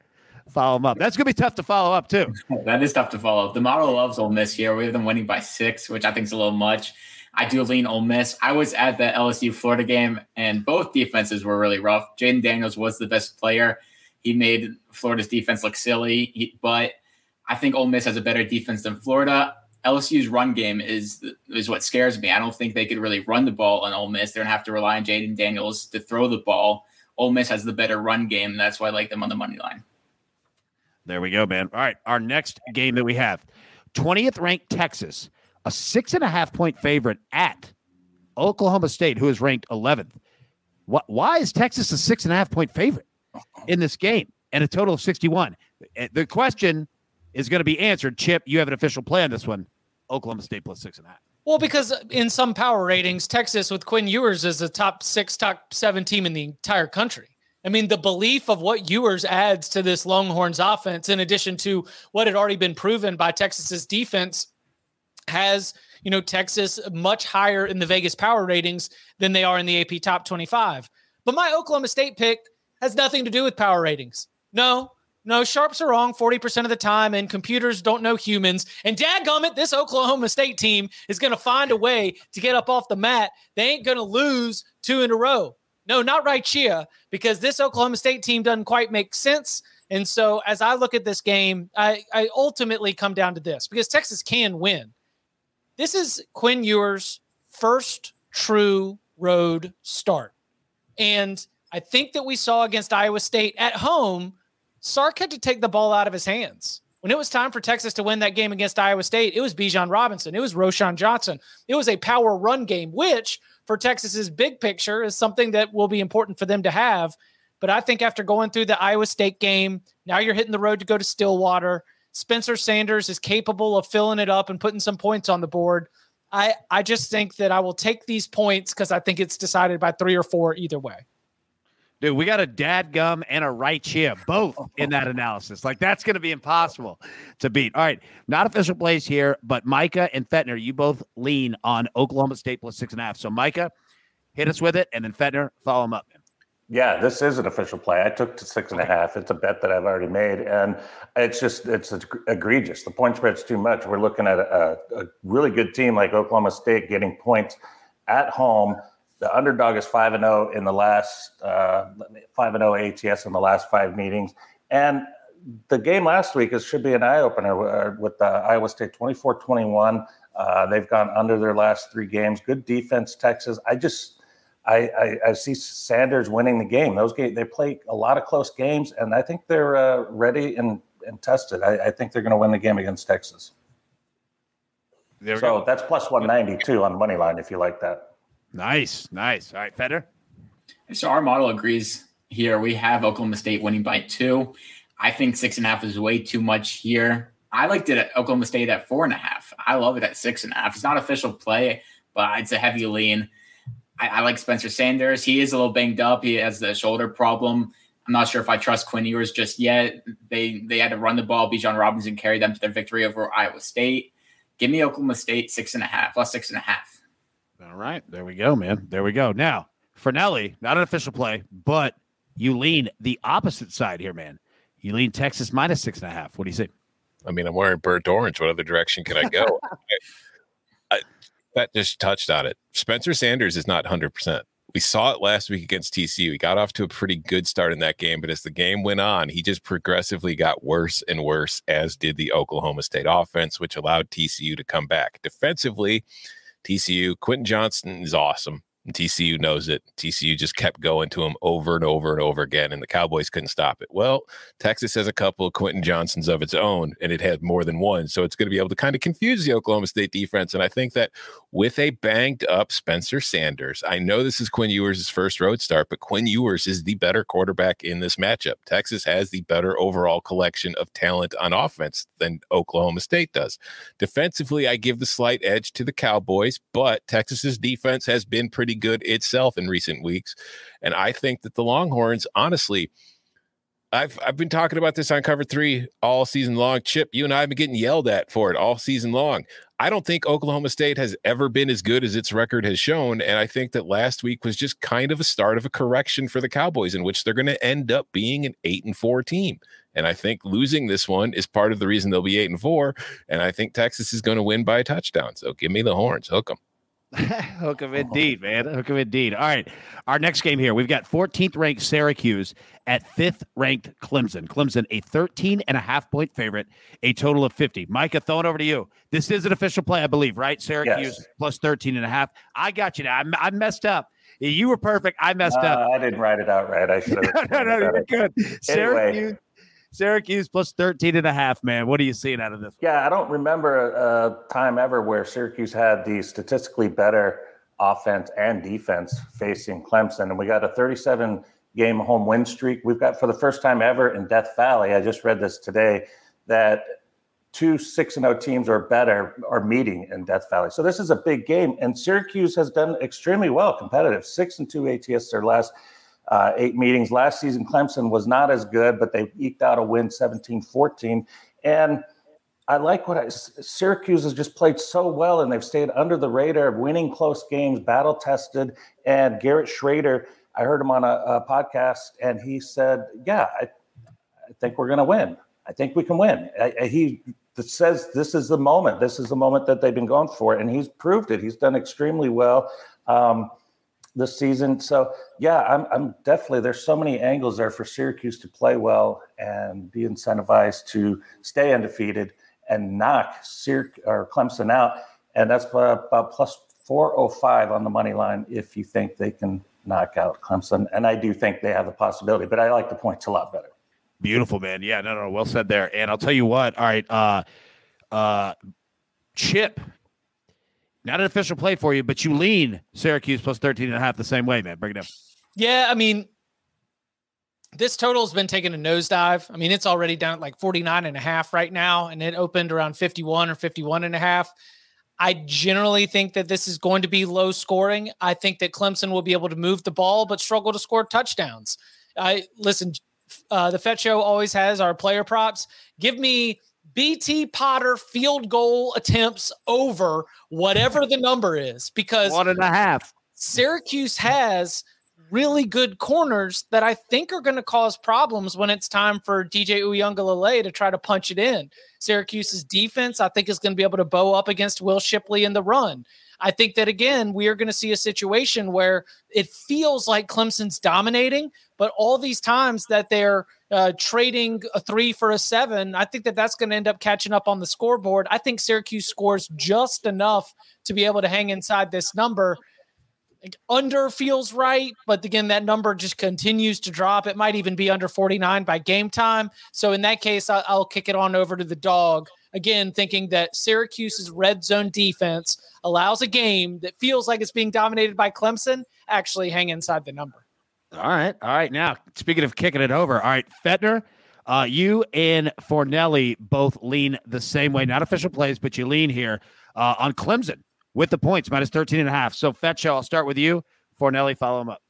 follow him up. That's going to be tough to follow up, too. [LAUGHS] that is tough to follow up. The model loves Ole Miss here. We have them winning by six, which I think is a little much. I do lean Ole Miss. I was at the LSU Florida game, and both defenses were really rough. Jayden Daniels was the best player. He made Florida's defense look silly, he, but I think Ole Miss has a better defense than Florida. LSU's run game is is what scares me. I don't think they could really run the ball on Ole Miss. They're gonna have to rely on Jayden Daniels to throw the ball. Ole Miss has the better run game. And That's why I like them on the money line. There we go, man. All right, our next game that we have, twentieth ranked Texas a six and a half point favorite at Oklahoma State, who is ranked 11th. Why is Texas a six and a half point favorite in this game and a total of 61? Eh, the question is going to be answered. Chip, you have an official play on this one. Oklahoma State plus six and a half. Well, because in some power ratings, Texas with Quinn Ewers is a top six, top seven team in the entire country. I mean, the belief of what Ewers adds to this Longhorns offense, in addition to what had already been proven by Texas's defense has you know Texas much higher in the Vegas power ratings than they are in the AP top 25. But my Oklahoma State pick has nothing to do with power ratings. No, no, sharps are wrong 40% of the time, and computers don't know humans. And dadgummit, this Oklahoma State team is going to find a way to get up off the mat. They ain't going to lose two in a row. No, not right here, because this Oklahoma State team doesn't quite make sense. And so as I look at this game, I, I ultimately come down to this because Texas can win. This is Quinn Ewers' first true road start. And I think that we saw against Iowa State at home, Sark had to take the ball out of his hands. When it was time for Texas to win that game against Iowa State, it was Bijan Robinson, it was Roschon Johnson. It was a power run game, which for Texas's big picture is something that will be important for them to have. But I think after going through the Iowa State game, now you're hitting the road to go to Stillwater. Spencer Sanders is capable of filling it up and putting some points on the board. I I just think that I will take these points because I think it's decided by three or four either way. Dude, we got a dad gum and a right chia both [LAUGHS] in that analysis. Like that's going to be impossible to beat. All right, not official plays here, but Micah and Fetner, you both lean on Oklahoma State plus six and a half. So Micah, hit us with it, and then Fetner, follow him up. Yeah, this is an official play. I took to six and a half. It's a bet that I've already made, and it's just it's egregious. The point spread's too much. We're looking at a, a really good team like Oklahoma State getting points at home. The underdog is five and zero oh in the last uh, five and zero oh ATS in the last five meetings, and the game last week is should be an eye opener uh, with the Iowa State 24-21. Uh, they've gone under their last three games. Good defense, Texas. I just I, I, I, see Sanders winning the game. Those games, they play a lot of close games, and I think they're uh, ready and, and tested. I, I think they're going to win the game against Texas. so go. that's plus 192 on money line if you like that. Nice, nice. All right, Fetner. So our model agrees here. We have Oklahoma State winning by two. I think six and a half is way too much here. I liked it at Oklahoma State at four and a half. I love it at six and a half. It's not official play, but it's a heavy lean. I, I, like Spencer Sanders. He is a little banged up. He has the shoulder problem. I'm not sure if I trust Quinn Ewers just yet. They they had to run the ball. Bijan Robinson carried them to their victory over Iowa State. Give me Oklahoma State six and a half, plus six and a half. All right, there we go, man. There we go. Now, Fornelli, not an official play, but you lean the opposite side here, man. You lean Texas minus six and a half. What do you say? I mean, I'm wearing burnt orange. What other direction can I go? [LAUGHS] that just touched on it. Spencer Sanders is not 100%. We saw it last week against TCU. He got off to a pretty good start in that game, but as the game went on, he just progressively got worse and worse, as did the Oklahoma State offense, which allowed TCU to come back. Defensively, TCU, Quentin Johnston is awesome. TCU knows it. TCU just kept going to him over and over and over again, and the Cowboys couldn't stop it. Well, Texas has a couple of Quentin Johnstons of its own, and it had more than one. So it's going to be able to kind of confuse the Oklahoma State defense. And I think that with a banged up Spencer Sanders, I know this is Quinn Ewers' first road start, but Quinn Ewers is the better quarterback in this matchup. Texas has the better overall collection of talent on offense than Oklahoma State does. Defensively, I give the slight edge to the Cowboys, but Texas's defense has been pretty good itself in recent weeks. And I think that the Longhorns, honestly, I've I've been talking about this on cover three all season long. Chip, you and I have been getting yelled at for it all season long. I don't think Oklahoma State has ever been as good as its record has shown. And I think that last week was just kind of a start of a correction for the Cowboys, in which they're going to end up being an eight and four team. And I think losing this one is part of the reason they'll be eight and four. And I think Texas is going to win by a touchdown. So give me the horns, hook them. [LAUGHS] Hook him indeed, man. Hook him indeed. All right. Our next game here, we've got 14th ranked Syracuse at 5th ranked Clemson. Clemson, a 13 and a half point favorite, a total of 50. Micah, throwing over to you. This is an official play, I believe, right? Syracuse Yes. plus 13 and a half. I got you now. I, I messed up. You were perfect. I messed Uh, up. I didn't write it out right. I [LAUGHS] should have. no, no, you're good. Syracuse, Syracuse plus 13 and a half, man. What are you seeing out of this? Yeah, I don't remember a time ever where Syracuse had the statistically better offense and defense facing Clemson. And we got a 37 game home win streak. We've got for the first time ever in Death Valley, I just read this today, that two 6 0 teams or better are meeting in Death Valley. So this is a big game. And Syracuse has done extremely well competitive. 6 and 2 ATS their last uh, eight meetings. Last season, Clemson was not as good, but they eked out a win 17 14. And I like what I, Syracuse has just played so well, and they've stayed under the radar, winning close games, battle tested. And Garrett Shrader, I heard him on a, a podcast, and he said, "Yeah, I, I think we're going to win. I think we can win." I, I- he says this is the moment. This is the moment that they've been going for, and he's proved it. He's done extremely well. Um, this season. So yeah, I'm I'm definitely there's so many angles there for Syracuse to play well and be incentivized to stay undefeated and knock Syr- or Clemson out. And that's about, about plus 405 on the money line if you think they can knock out Clemson. And I do think they have the possibility, but I like the points a lot better. Beautiful, man. Yeah, no, no, well said there. And I'll tell you what. All right, uh, uh, Chip, not an official play for you, but you lean Syracuse plus 13 and a half the same way, man. Bring it up. Yeah, I mean, this total has been taking a nosedive. I mean, it's already down like 49 and a half right now, and it opened around 51 or 51 and a half. I generally think that this is going to be low scoring. I think that Clemson will be able to move the ball, but struggle to score touchdowns. I listen, uh, the Fet Show always has our player props. Give me BT Potter field goal attempts over whatever the number is, because One and a half. Syracuse has really good corners that I think are going to cause problems when it's time for DJ Uiagalelei to try to punch it in. Syracuse's defense, I think, is going to be able to bow up against Will Shipley in the run. I think that again, we are going to see a situation where it feels like Clemson's dominating, but all these times that they're uh, trading a three for a seven, I think that that's going to end up catching up on the scoreboard. I think Syracuse scores just enough to be able to hang inside this number under feels right, but again, that number just continues to drop. It might even be under 49 by game time. So in that case, I'll, I'll kick it on over to the dog. Again, thinking that Syracuse's red zone defense allows a game that feels like it's being dominated by Clemson actually hang inside the number. All right. All right. Now, speaking of kicking it over, all right, Fetner, uh, you and Fornelli both lean the same way. Not official plays, but you lean here uh, on Clemson with the points, minus 13 and a half. So, Fetch, I'll start with you. Fornelli, follow him up.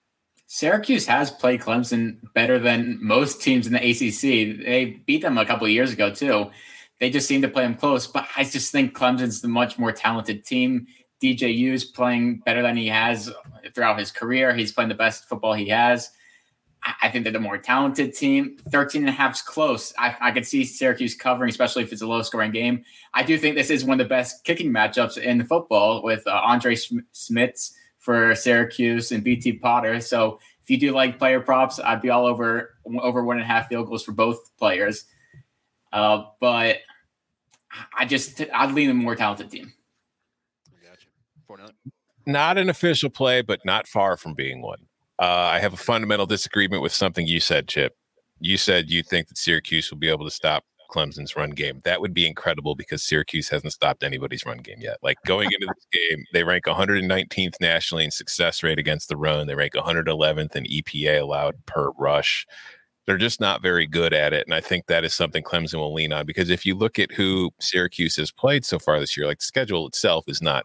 Syracuse has played Clemson better than most teams in the ACC. They beat them a couple of years ago too. They just seem to play them close, but I just think Clemson's the much more talented team. DJU is playing better than he has throughout his career. He's playing the best football he has. I- think they're the more talented team. 13 and a half is close. I, I could see Syracuse covering, especially if it's a low scoring game. I do think this is one of the best kicking matchups in football with uh, Andre Sm- Szmyt's for Syracuse and BT Potter. So if you do like player props, I'd be all over over one and a half field goals for both players. Uh, but I just I'd lean the more talented team. Not an official play, but not far from being one. Uh, I have a fundamental disagreement with something you said, Chip. You said you think that Syracuse will be able to stop Clemson's run game. That would be incredible because Syracuse hasn't stopped anybody's run game yet. Like going into this game, they rank 119th nationally in success rate against the run. They rank 111th in EPA allowed per rush. They're just not very good at it. And I think that is something Clemson will lean on because if you look at who Syracuse has played so far this year, like the schedule itself is not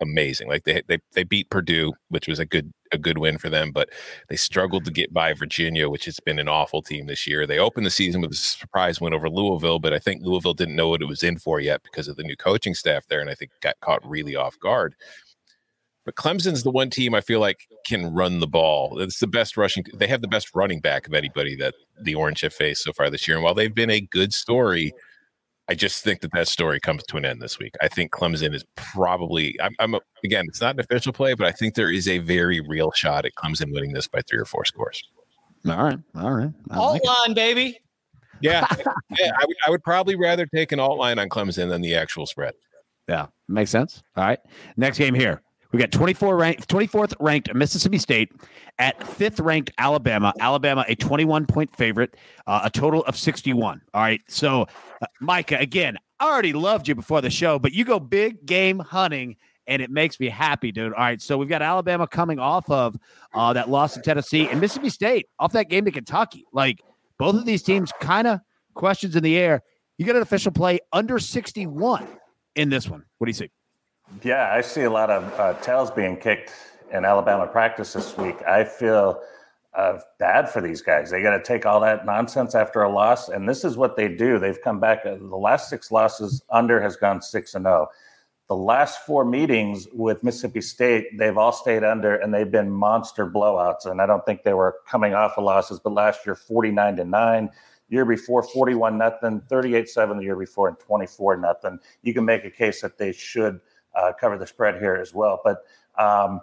amazing. Like they they they beat Purdue, which was a good a good win for them, but they struggled to get by Virginia, which has been an awful team this year. They opened the season with a surprise win over Louisville, but I think Louisville didn't know what it was in for yet because of the new coaching staff there, and I think got caught really off guard. But Clemson's the one team I feel like can run the ball. It's the best rushing. They have the best running back of anybody that the Orange have faced so far this year. And while they've been a good story, I just think that that story comes to an end this week. I think Clemson is probably. I'm, I'm a, again, it's not an official play, but I think there is a very real shot at Clemson winning this by three or four scores. All right, all right. All like line, baby. Yeah, yeah. I would, I would probably rather take an alt line on Clemson than the actual spread. Yeah, makes sense. All right. Next game here. We got 24 ranked, 24th ranked Mississippi State at fifth ranked Alabama. Alabama, a 21 point favorite, uh, a total of 61. All right. So, uh, Micah, again, I already loved you before the show, but you go big game hunting, and it makes me happy, dude. All right. So, we've got Alabama coming off of uh, that loss to Tennessee and Mississippi State off that game to Kentucky. Like, both of these teams kind of questions in the air. You got an official play under 61 in this one. What do you see? Yeah, I see a lot of uh, tails being kicked in Alabama practice this week. I feel uh, bad for these guys. They got to take all that nonsense after a loss, and this is what they do. They've come back. Uh, the last six losses, under has gone six and zero. Oh. The last four meetings with Mississippi State, they've all stayed under, and they've been monster blowouts. And I don't think they were coming off of losses, but last year, forty nine to nine year before 41 nothing 38-7 the year before and 24 nothing you can make a case that they should uh, cover the spread here as well. But um,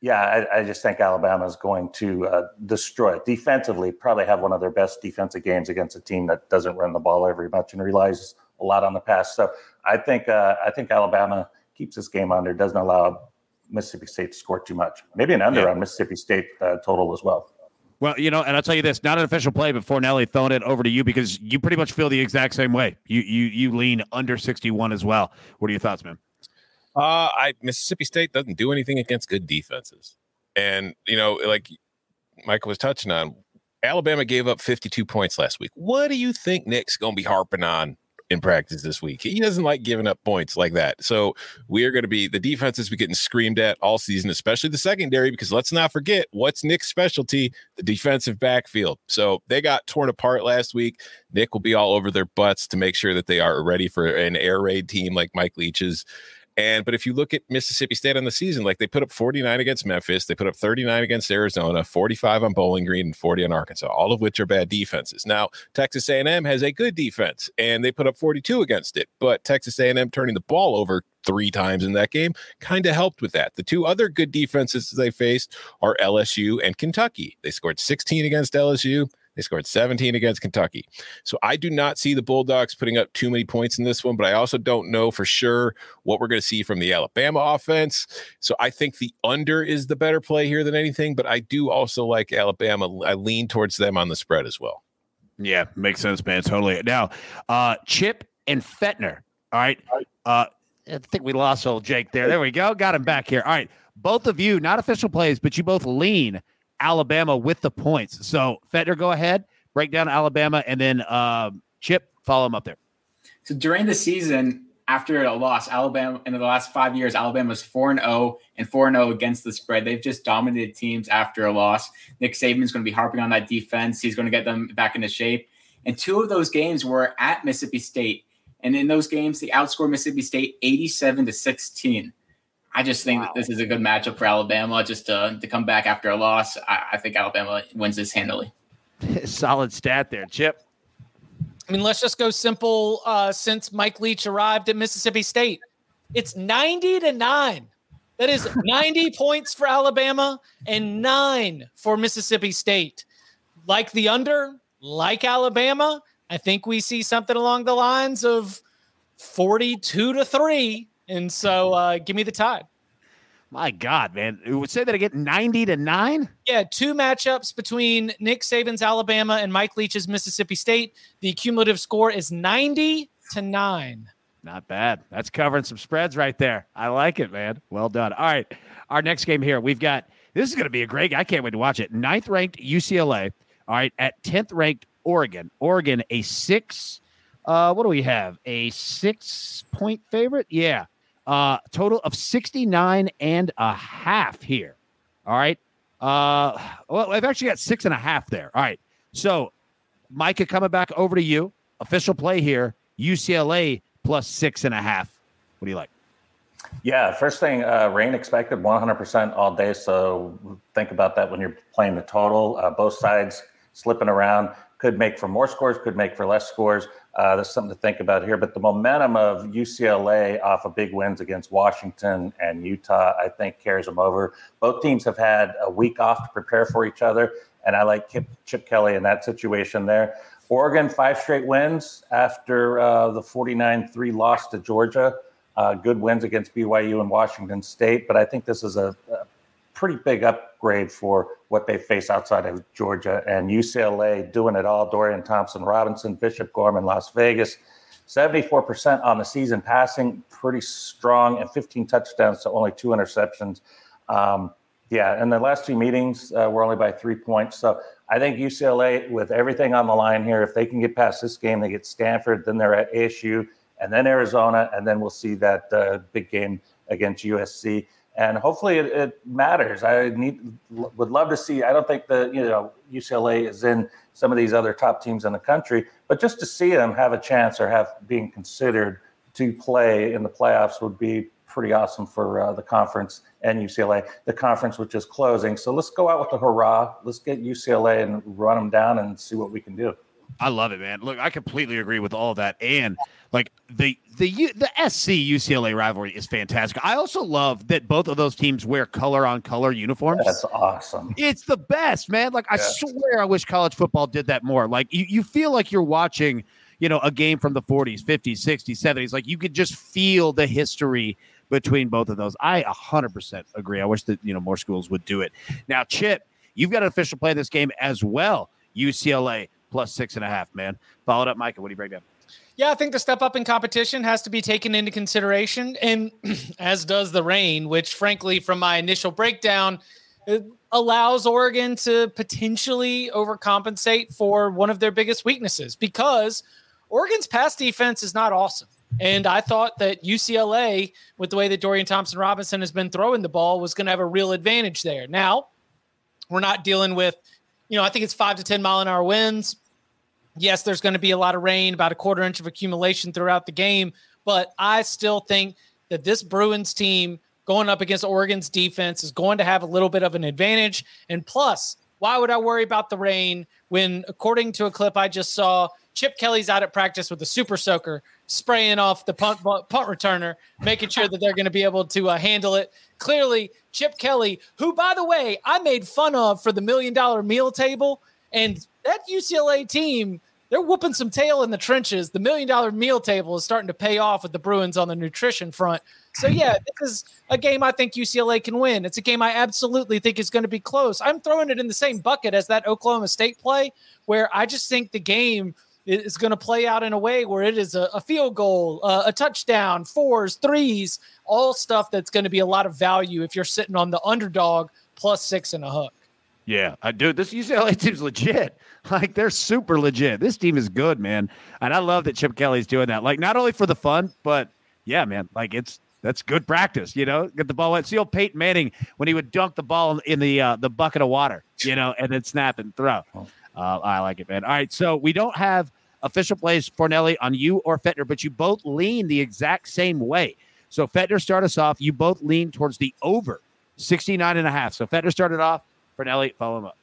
yeah, I, I, just think Alabama is going to uh, destroy it defensively. Probably have one of their best defensive games against a team that doesn't run the ball very much and relies a lot on the pass. So I think uh, I think Alabama keeps this game under, doesn't allow Mississippi State to score too much. Maybe an under yeah. on Mississippi State uh, total as well. Well, you know, and I'll tell you this: not an official play, but Fornelli throwing it over to you because you pretty much feel the exact same way. You you you lean under sixty one as well. What are your thoughts, man? Uh, I Mississippi State doesn't do anything against good defenses, and you know, like Michael was touching on, Alabama gave up 52 points last week. What do you think Nick's going to be harping on in practice this week? He doesn't like giving up points like that. So we are going to be the defenses been getting screamed at all season, especially the secondary, because let's not forget what's Nick's specialty, the defensive backfield. So they got torn apart last week. Nick will be all over their butts to make sure that they are ready for an air raid team like Mike Leach's. And but if you look at Mississippi State on the season, like they put up 49 against Memphis, they put up 39 against Arizona, 45 on Bowling Green, and 40 on Arkansas, all of which are bad defenses. Now Texas A&M has a good defense, and they put up 42 against it. But Texas A&M turning the ball over three times in that game kind of helped with that. The two other good defenses they faced are LSU and Kentucky. They scored 16 against LSU. They scored 17 against Kentucky. So I do not see the Bulldogs putting up too many points in this one, but I also don't know for sure what we're going to see from the Alabama offense. So I think the under is the better play here than anything, but I do also like Alabama. I lean towards them on the spread as well. Yeah, makes sense, man. Totally. Now, uh, Chip and Fetner. All right. Uh, I think we lost old Jake there. There we go. Got him back here. All right. Both of you, not official plays, but you both lean Alabama with the points. So, Fetner, go ahead, break down Alabama, and then um, Chip, follow him up there. So, during the season, after a loss, Alabama in the last five years, Alabama's 4 and 0 and 4 0 against the spread. They've just dominated teams after a loss. Nick Saban's going to be harping on that defense. He's going to get them back into shape. And two of those games were at Mississippi State. And in those games, they outscored Mississippi State 87 to 16. I just think wow. that this is a good matchup for Alabama just to, to come back after a loss. I, I think Alabama wins this handily. [LAUGHS] Solid stat there, Chip. I mean, let's just go simple. Uh, since Mike Leach arrived at Mississippi State, it's 90 to 9 That is [LAUGHS] 90 points for Alabama and nine for Mississippi State. Like the under, like Alabama, I think we see something along the lines of 42 to 3. And so uh, give me the tide. My God, man. It would say that again 90 to 9? Yeah, two matchups between Nick Saban's Alabama and Mike Leach's Mississippi State. The cumulative score is 90 to 9. Not bad. That's covering some spreads right there. I like it, man. Well done. All right. Our next game here, we've got this is going to be a great. I can't wait to watch it. Ninth ranked UCLA. All right, at tenth ranked Oregon. Oregon a six. Uh, what do we have? A six point favorite? Yeah. Uh, total of 69 and a half here. All right. Uh, well, I've actually got six and a half there. All right. So, Micah, coming back over to you. Official play here. UCLA plus six and a half. What do you like? Yeah, first thing, uh, rain expected 100% all day. So think about that when you're playing the total. Uh, both sides slipping around could make for more scores, could make for less scores. Uh, there's something to think about here. But the momentum of UCLA off of big wins against Washington and Utah, I think, carries them over. Both teams have had a week off to prepare for each other. And I like Chip, Chip Kelly in that situation there. Oregon, five straight wins after uh, the 49 3 loss to Georgia. Uh, good wins against BYU and Washington State. But I think this is a, a, pretty big upgrade for what they face outside of Georgia and UCLA doing it all. Dorian Thompson Robinson, Bishop Gorman, Las Vegas. 74% on the season passing, pretty strong, and 15 touchdowns to only two interceptions. Um, yeah, and the last two meetings uh, were only by three points. So I think UCLA, with everything on the line here, if they can get past this game, they get Stanford, then they're at ASU, and then Arizona, and then we'll see that uh, big game against USC. And hopefully it, it, matters. I need would love to see. I don't think the you know UCLA is in some of these other top teams in the country, but just to see them have a chance or have being considered to play in the playoffs would be pretty awesome for uh, the conference and UCLA. The conference, which is closing, so let's go out with the hurrah. Let's get UCLA and run them down and see what we can do. I love it, man. Look, I completely agree with all that, and like the the the SC UCLA rivalry is fantastic. I also love that both of those teams wear color on color uniforms. That's awesome. It's the best, man. Like I swear, I wish college football did that more. Like you, you feel like you're watching, you know, a game from the 40s, 50s, 60s, 70s. Like you could just feel the history between both of those. I 100% agree. I wish that, you know, more schools would do it. Now, Chip, you've got an official play in this game as well. UCLA plus six and a half, man. Followed up, Micah. What do you break down? Yeah, I think the step up in competition has to be taken into consideration, and [CLEARS THROAT] as does the rain, which, frankly, from my initial breakdown, allows Oregon to potentially overcompensate for one of their biggest weaknesses because Oregon's pass defense is not awesome. And I thought that UCLA, with the way that Dorian Thompson Robinson has been throwing the ball, was going to have a real advantage there. Now, we're not dealing with, you know, I think it's five to 10 mile an hour winds. Yes, there's going to be a lot of rain, about a quarter inch of accumulation throughout the game. But I still think that this Bruins team going up against Oregon's defense is going to have a little bit of an advantage. And plus, why would I worry about the rain when, according to a clip I just saw, Chip Kelly's out at practice with a super soaker, spraying off the punt punt returner, making sure that they're going to be able to uh, handle it. Clearly, Chip Kelly, who by the way I made fun of for the million dollar meal table, and that UCLA team they're whooping some tail in the trenches. The million dollar meal table is starting to pay off with the Bruins on the nutrition front. So yeah, this is a game I think UCLA can win. It's a game I absolutely think is going to be close. I'm throwing it in the same bucket as that Oklahoma State play, where I just think the game is going to play out in a way where it is a, a field goal, uh, a touchdown, fours, threes, all stuff that's going to be a lot of value if you're sitting on the underdog plus six and a hook. Yeah, I do. This UCLA [LAUGHS] team's legit. Like they're super legit. This team is good, man. And I love that Chip Kelly's doing that. Like not only for the fun, but yeah, man. Like it's that's good practice. You know, get the ball wet. See old Peyton Manning when he would dunk the ball in the uh, the bucket of water. You know, and then snap and throw. Uh, I like it, man. All right, so we don't have official plays for Fornelli on you or Fetner, but you both lean the exact same way. So Fetner, start us off. You both lean towards the over 69 and a half. So Fetner started off. For Fornelli, follow him up.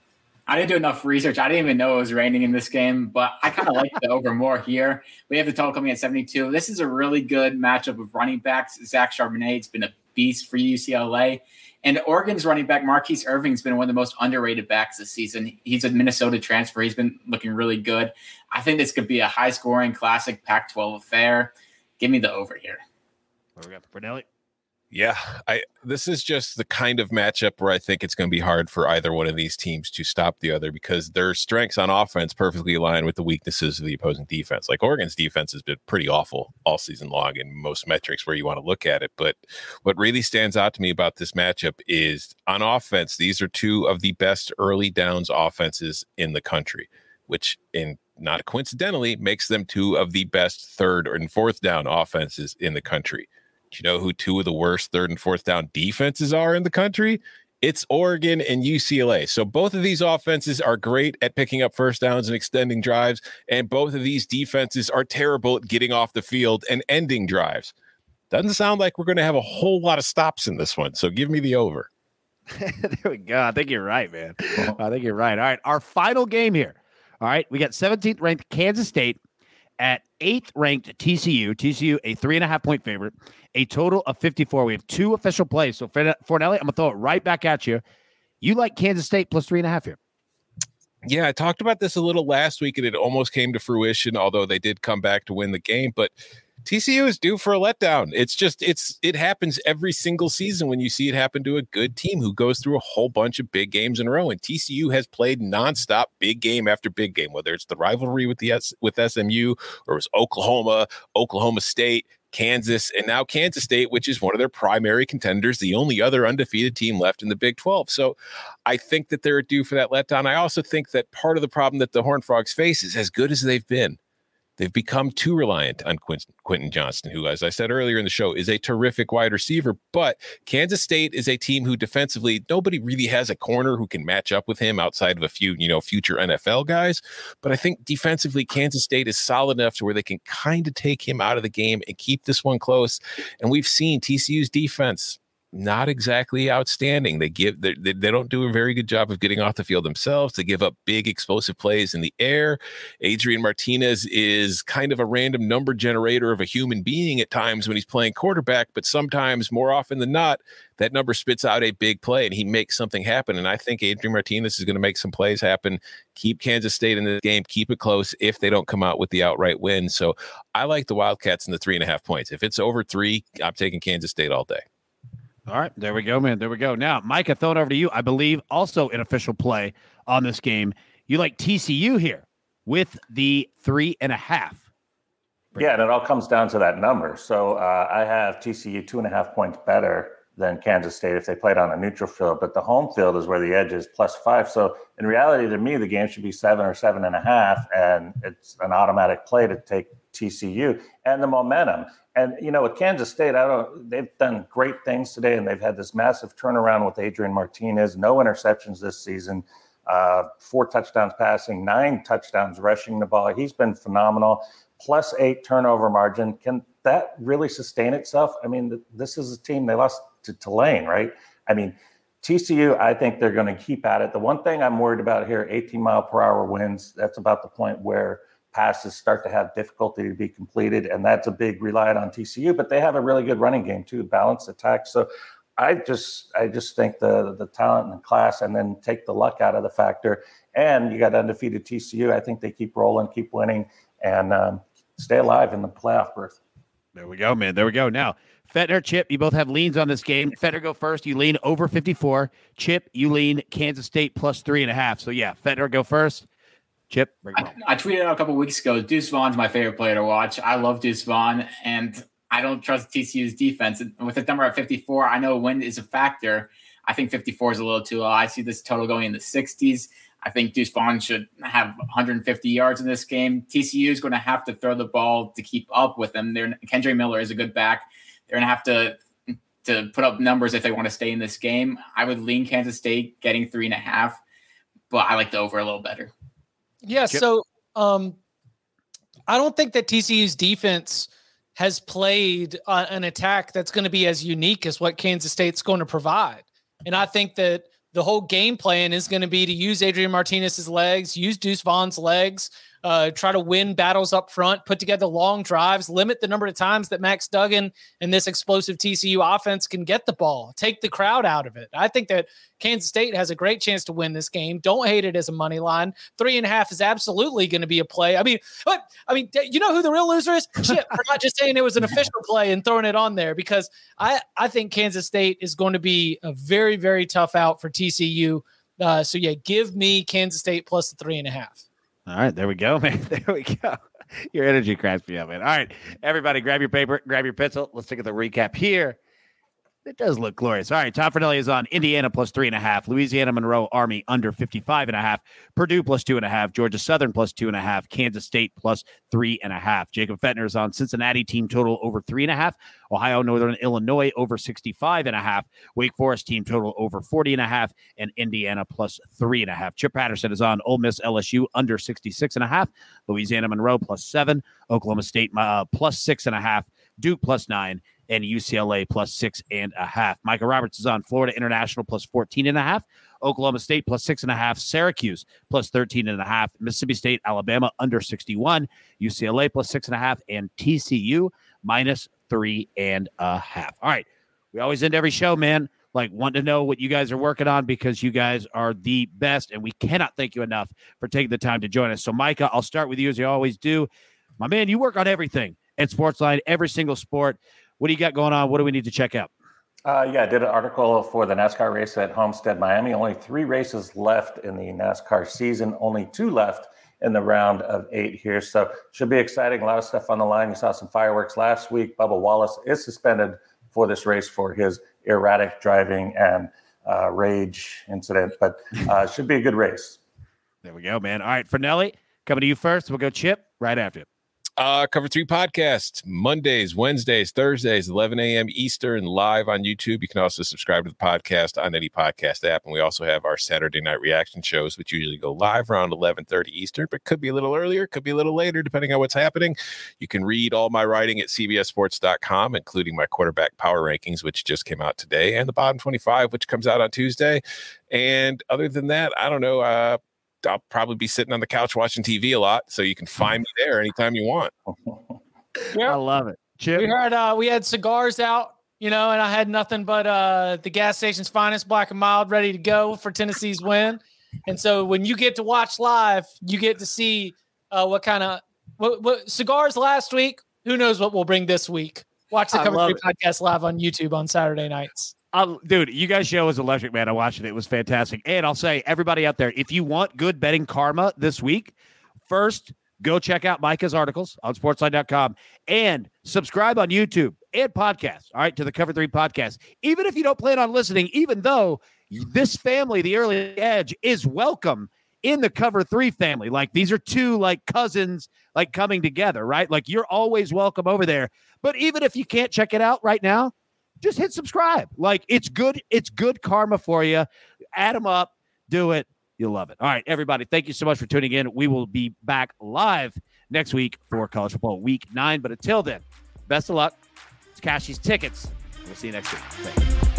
I didn't do enough research. I didn't even know it was raining in this game, but I kind of like the over more here. We have the total coming at 72. This is a really good matchup of running backs. Zach Charbonnet has been a beast for UCLA. And Oregon's running back Mar'Keise Irving's been one of the most underrated backs this season. He's a Minnesota transfer. He's been looking really good. I think this could be a high scoring classic Pac 12 affair. Give me the over here. What we got for Fornelli? Yeah, I this is just the kind of matchup where I think it's going to be hard for either one of these teams to stop the other because their strengths on offense perfectly align with the weaknesses of the opposing defense. Like Oregon's defense has been pretty awful all season long in most metrics where you want to look at it. But what really stands out to me about this matchup is on offense, these are two of the best early downs offenses in the country, which in not coincidentally makes them two of the best third and fourth down offenses in the country you know who two of the worst third and fourth down defenses are in the country? It's Oregon and UCLA. So both of these offenses are great at picking up first downs and extending drives, and both of these defenses are terrible at getting off the field and ending drives. Doesn't sound like we're going to have a whole lot of stops in this one. So give me the over. [LAUGHS] there we go. I think you're right, man. I think you're right. All right. Our final game here. All right. We got 17th ranked Kansas State at eighth ranked TCU. TCU, a three and a half point favorite, a total of 54. We have two official plays. So, Fornelli, I'm going to throw it right back at you. You like Kansas State plus three and a half here. Yeah, I talked about this a little last week and it almost came to fruition, although they did come back to win the game. But TCU is due for a letdown. It's just it's it happens every single season when you see it happen to a good team who goes through a whole bunch of big games in a row. And TCU has played nonstop, big game after big game, whether it's the rivalry with the S, with SMU or it was Oklahoma, Oklahoma State, Kansas, and now Kansas State, which is one of their primary contenders, the only other undefeated team left in the Big 12. So I think that they're due for that letdown. I also think that part of the problem that the Horned Frogs face is as good as they've been They've become too reliant on Quentin, Quentin Johnston, who, as I said earlier in the show, is a terrific wide receiver. But Kansas State is a team who defensively, nobody really has a corner who can match up with him outside of a few, you know, future NFL guys. But I think defensively, Kansas State is solid enough to where they can kind of take him out of the game and keep this one close. And we've seen TCU's defense not exactly outstanding. They give they, they don't do a very good job of getting off the field themselves. They give up big explosive plays in the air. Adrian Martinez is kind of a random number generator of a human being at times when he's playing quarterback, but sometimes more often than not, that number spits out a big play and he makes something happen. And I think Adrian Martinez is going to make some plays happen. Keep Kansas State in the game, keep it close if they don't come out with the outright win. So I like the Wildcats in the three and a half points. If it's over three, I'm taking Kansas State all day. All right, there we go, man. There we go. Now, Micah, throw it over to you. I believe also an official play on this game. You like TCU here with the three and a half. Yeah, and it all comes down to that number. So uh, I have TCU two and a half points better than Kansas State if they played on a neutral field, but the home field is where the edge is plus five. So in reality, to me, the game should be seven or seven and a half, and it's an automatic play to take TCU and the momentum. And you know, with Kansas State, I don't. They've done great things today, and they've had this massive turnaround with Adrian Martinez. No interceptions this season. Uh, four touchdowns passing, nine touchdowns rushing the ball. He's been phenomenal. Plus eight turnover margin. Can that really sustain itself? I mean, this is a team they lost to Tulane, right? I mean, TCU. I think they're going to keep at it. The one thing I'm worried about here: 18 mile per hour winds. That's about the point where passes start to have difficulty to be completed, and that's a big reliant on TCU. But they have a really good running game too, balanced attack. So I just I just think the the talent and the class, and then take the luck out of the factor. And you got undefeated TCU. I think they keep rolling, keep winning, and um, stay alive in the playoff berth. There we go, man. There we go. Now, Fetner, Chip, you both have leans on this game. Fetner go first. You lean over 54. Chip, you lean Kansas State plus three and a half. So, yeah, Fetner go first. Chip, I, I, tweeted out a couple weeks ago. Deuce Vaughn's my favorite player to watch. I love Deuce Vaughn, and I don't trust TCU's defense. And With the number at 54, I know wind is a factor. I think 54 is a little too low. I see this total going in the 60s. I think Deuce Vaughn should have 150 yards in this game. TCU is going to have to throw the ball to keep up with them. They're, Kendre Miller is a good back. They're going to have to to put up numbers if they want to stay in this game. I would lean Kansas State getting three and a half, but I like the over a little better. Yeah. Chip. So um, I don't think that TCU's defense has played uh, an attack that's going to be as unique as what Kansas State's going to provide. And I think that the whole game plan is going to be to use Adrian Martinez's legs, use Deuce Vaughn's legs, uh, try to win battles up front, put together long drives, limit the number of times that Max Duggan and this explosive TCU offense can get the ball, take the crowd out of it. I think that Kansas State has a great chance to win this game. Don't hate it as a money line. Three and a half is absolutely going to be a play. I mean, what? I mean, you know who the real loser is? [LAUGHS] Chip, for not just saying it was an official play and throwing it on there because I I think Kansas State is going to be a very very tough out for TCU. Uh, so yeah, give me Kansas State plus the three and a half. All right, there we go, [LAUGHS] man. There we go. Your energy cracks me up, man. All right, everybody, grab your paper, grab your pencil. Let's take a recap here. It does look glorious. All right, Tom Fornelli is on Indiana plus three and a half, Louisiana Monroe Army under 55 and a half, Purdue plus two and a half, Georgia Southern plus two and a half, Kansas State plus three and a half. Jacob Fetner is on Cincinnati team total over three and a half, Ohio Northern Illinois over 65 and a half, Wake Forest team total over 40 and a half, and Indiana plus three and a half. Chip Patterson is on Ole Miss LSU under 66 and a half, Louisiana Monroe plus seven, Oklahoma State uh, plus six and a half, Duke plus nine, and UCLA plus six and a half. Micah Roberts is on Florida International plus 14 and a half, Oklahoma State plus six and a half, Syracuse plus 13 and a half, Mississippi State, Alabama under 61, UCLA plus six and a half, and TCU minus three and a half. All right. We always end every show, man. Like, want to know what you guys are working on because you guys are the best, and we cannot thank you enough for taking the time to join us. So, Micah, I'll start with you as you always do. My man, you work on everything at Sportsline, every single sport. What do you got going on? What do we need to check out? Uh, yeah, I did an article for the NASCAR race at Homestead, Miami. Only three races left in the NASCAR season, only two left in the round of eight here. So should be exciting. A lot of stuff on the line. You saw some fireworks last week. Bubba Wallace is suspended for this race for his erratic driving and uh, rage incident, but uh, should be a good race. There we go, man. All right, Fornelli, coming to you first. We'll go Chip right after. Uh, Cover Three podcast Mondays, Wednesdays, Thursdays, 11 a.m. Eastern, live on YouTube. You can also subscribe to the podcast on any podcast app, and we also have our Saturday night reaction shows, which usually go live around 11:30 Eastern, but could be a little earlier, could be a little later, depending on what's happening. You can read all my writing at CBSSports.com, including my quarterback power rankings, which just came out today, and the bottom 25, which comes out on Tuesday. And other than that, I don't know. Uh, I'll probably be sitting on the couch watching TV a lot, so you can find me there anytime you want. [LAUGHS] I love it. Chip, We heard uh, we had cigars out, you know, and I had nothing but uh, the gas station's finest black and mild ready to go for Tennessee's win. And so when you get to watch live, you get to see uh, what kind of what, what cigars last week. Who knows what we'll bring this week? Watch the I Cover Three podcast live on YouTube on Saturday nights. Dude, you guys' show was electric, man. I watched it. It was fantastic. And I'll say, everybody out there, if you want good betting karma this week, first go check out Micah's articles on sportsline.com and subscribe on YouTube and podcast. All right, to the Cover Three podcast. Even if you don't plan on listening, even though this family, the early edge, is welcome in the Cover Three family. Like these are two like cousins, like coming together, right? Like you're always welcome over there. But even if you can't check it out right now, just hit subscribe. Like it's good, it's good karma for you. Add them up, do it. You'll love it. All right, everybody. Thank you so much for tuning in. We will be back live next week for college football week nine. But until then, best of luck. It's Cashy's tickets. We'll see you next week.